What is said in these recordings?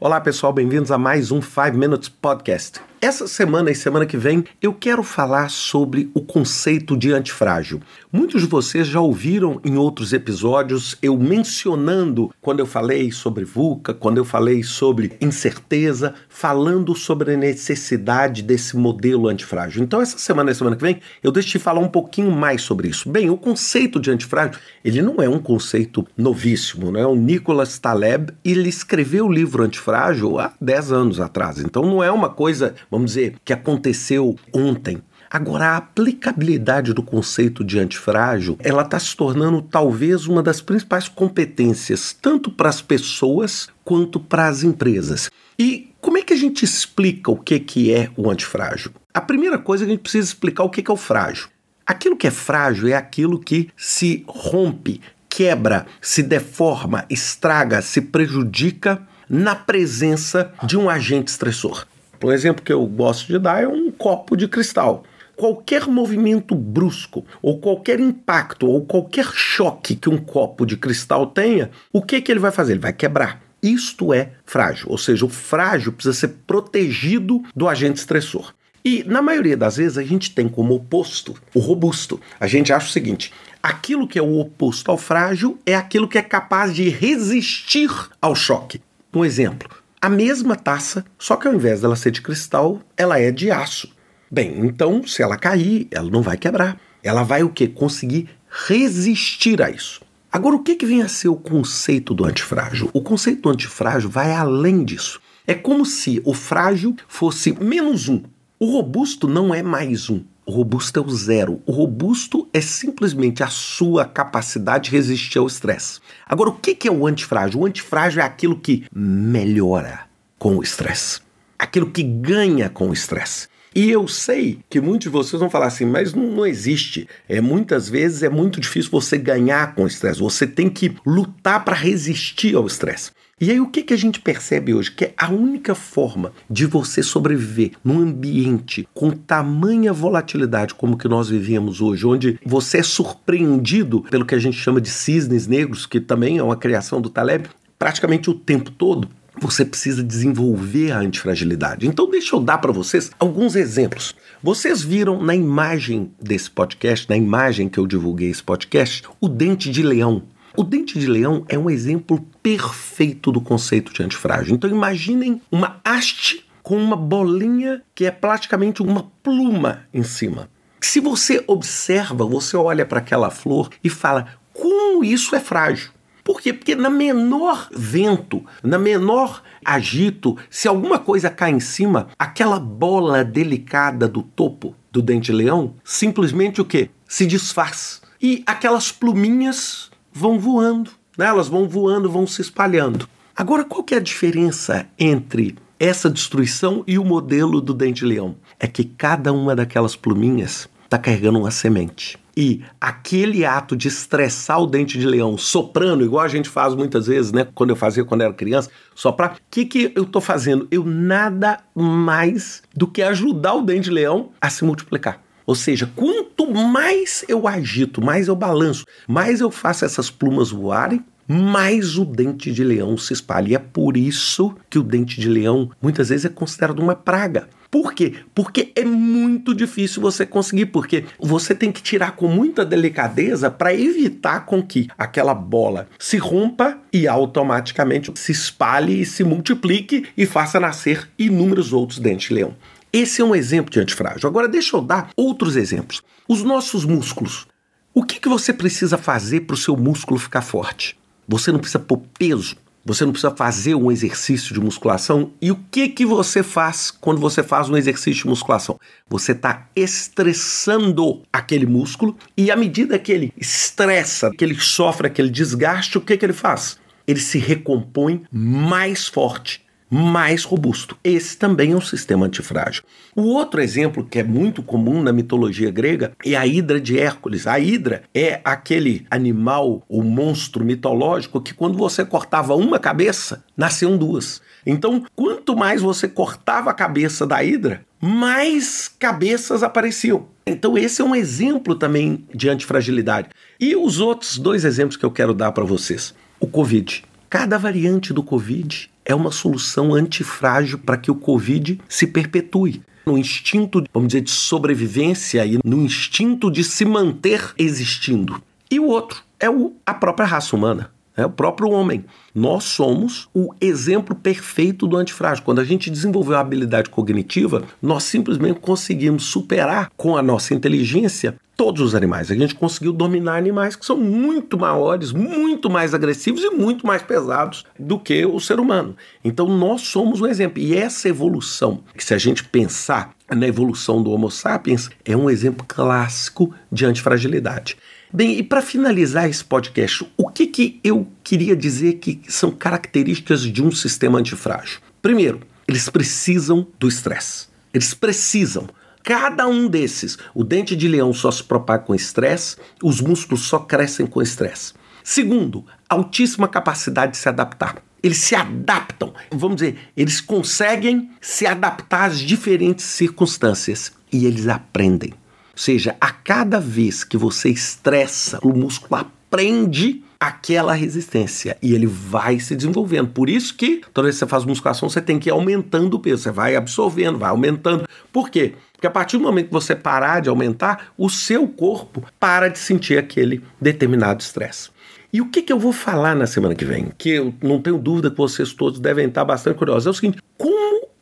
Olá pessoal, bem-vindos a mais um 5 Minutes Podcast. Essa semana e semana que vem eu quero falar sobre o conceito de antifrágil. Muitos de vocês já ouviram em outros episódios eu mencionando quando eu falei sobre VUCA, quando eu falei sobre incerteza, falando sobre a necessidade desse modelo antifrágil. Então essa semana e semana que vem eu deixo de falar um pouquinho mais sobre isso. Bem, o conceito de antifrágil, ele não é um conceito novíssimo, né? O Nicholas Taleb, ele escreveu o livro Antifrágil há 10 anos atrás. Então não é uma coisa vamos dizer, que aconteceu ontem. Agora, a aplicabilidade do conceito de antifrágil, ela está se tornando talvez uma das principais competências, tanto para as pessoas quanto para as empresas. E como é que a gente explica o que, que é o antifrágil? A primeira coisa é que a gente precisa explicar o que, que é o frágil. Aquilo que é frágil é aquilo que se rompe, quebra, se deforma, estraga, se prejudica na presença de um agente estressor. Um exemplo que eu gosto de dar é um copo de cristal. Qualquer movimento brusco, ou qualquer impacto, ou qualquer choque que um copo de cristal tenha, o que, que ele vai fazer? Ele vai quebrar. Isto é frágil, ou seja, o frágil precisa ser protegido do agente estressor. E na maioria das vezes a gente tem como oposto o robusto. A gente acha o seguinte: aquilo que é o oposto ao frágil é aquilo que é capaz de resistir ao choque. Um exemplo: a mesma taça, só que ao invés dela ser de cristal, ela é de aço. Bem, então se ela cair, ela não vai quebrar. Ela vai o que? Conseguir resistir a isso. Agora, o que, que vem a ser o conceito do antifrágil? O conceito do antifrágil vai além disso. É como se o frágil fosse menos um. O robusto não é mais um. O robusto é o zero. O robusto é simplesmente a sua capacidade de resistir ao estresse. Agora, o que é o antifrágil? O antifrágil é aquilo que melhora com o estresse, aquilo que ganha com o estresse. E eu sei que muitos de vocês vão falar assim, mas não, existe. É muitas vezes é muito difícil você ganhar com o estresse. Você tem que lutar para resistir ao estresse. E aí o que, que a gente percebe hoje? Que a única forma de você sobreviver num ambiente com tamanha volatilidade como que nós vivemos hoje, onde você é surpreendido pelo que a gente chama de cisnes negros, que também é uma criação do Taleb, praticamente o tempo todo, você precisa desenvolver a antifragilidade. Então, deixa eu dar para vocês alguns exemplos. Vocês viram na imagem desse podcast, na imagem que eu divulguei esse podcast, o dente de leão. O dente de leão é um exemplo perfeito do conceito de antifrágil. Então imaginem uma haste com uma bolinha que é praticamente uma pluma em cima. Se você observa, você olha para aquela flor e fala: como isso é frágil? Por quê? Porque na menor vento, na menor agito, se alguma coisa cai em cima, aquela bola delicada do topo do dente-leão simplesmente o quê? Se desfaz. E aquelas pluminhas vão voando, né? elas vão voando, vão se espalhando. Agora, qual que é a diferença entre essa destruição e o modelo do dente-leão? É que cada uma daquelas pluminhas está carregando uma semente. E aquele ato de estressar o dente de leão soprando, igual a gente faz muitas vezes, né? Quando eu fazia quando era criança, soprar. O que, que eu estou fazendo? Eu nada mais do que ajudar o dente de leão a se multiplicar. Ou seja, quanto mais eu agito, mais eu balanço, mais eu faço essas plumas voarem, mais o dente de leão se espalha. E é por isso que o dente de leão muitas vezes é considerado uma praga. Por quê? Porque é muito difícil você conseguir, porque você tem que tirar com muita delicadeza para evitar com que aquela bola se rompa e automaticamente se espalhe e se multiplique e faça nascer inúmeros outros dentes de leão. Esse é um exemplo de antifrágil. Agora, deixa eu dar outros exemplos. Os nossos músculos. O que, que você precisa fazer para o seu músculo ficar forte? Você não precisa pôr peso, você não precisa fazer um exercício de musculação. E o que, que você faz quando você faz um exercício de musculação? Você está estressando aquele músculo e à medida que ele estressa, que ele sofre aquele desgaste, o que, que ele faz? Ele se recompõe mais forte mais robusto. Esse também é um sistema antifrágil. O outro exemplo que é muito comum na mitologia grega é a Hidra de Hércules. A Hidra é aquele animal, o monstro mitológico que quando você cortava uma cabeça, nasciam duas. Então, quanto mais você cortava a cabeça da Hidra, mais cabeças apareciam. Então, esse é um exemplo também de antifragilidade. E os outros dois exemplos que eu quero dar para vocês: o Covid. Cada variante do Covid é uma solução antifrágil para que o Covid se perpetue no instinto, vamos dizer, de sobrevivência e no instinto de se manter existindo. E o outro é o, a própria raça humana é o próprio homem. Nós somos o exemplo perfeito do antifrágil. Quando a gente desenvolveu a habilidade cognitiva, nós simplesmente conseguimos superar com a nossa inteligência todos os animais. A gente conseguiu dominar animais que são muito maiores, muito mais agressivos e muito mais pesados do que o ser humano. Então nós somos um exemplo. E essa evolução, que se a gente pensar na evolução do Homo sapiens, é um exemplo clássico de antifragilidade. Bem, e para finalizar esse podcast, o que, que eu queria dizer que são características de um sistema antifrágil? Primeiro, eles precisam do estresse. Eles precisam. Cada um desses, o dente de leão só se propaga com estresse, os músculos só crescem com estresse. Segundo, altíssima capacidade de se adaptar. Eles se adaptam, vamos dizer, eles conseguem se adaptar às diferentes circunstâncias e eles aprendem. Ou seja, a cada vez que você estressa, o músculo aprende aquela resistência e ele vai se desenvolvendo. Por isso que toda vez que você faz musculação, você tem que ir aumentando o peso, você vai absorvendo, vai aumentando. Por quê? Porque a partir do momento que você parar de aumentar, o seu corpo para de sentir aquele determinado estresse. E o que, que eu vou falar na semana que vem? Que eu não tenho dúvida que vocês todos devem estar bastante curiosos. É o seguinte: como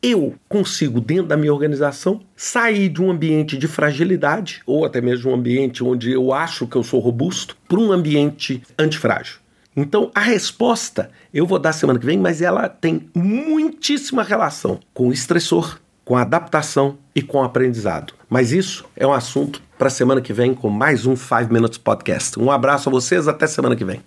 eu consigo, dentro da minha organização, sair de um ambiente de fragilidade, ou até mesmo um ambiente onde eu acho que eu sou robusto, para um ambiente antifrágil. Então, a resposta eu vou dar semana que vem, mas ela tem muitíssima relação com o estressor, com a adaptação e com o aprendizado. Mas isso é um assunto para semana que vem com mais um 5 Minutes Podcast. Um abraço a vocês, até semana que vem.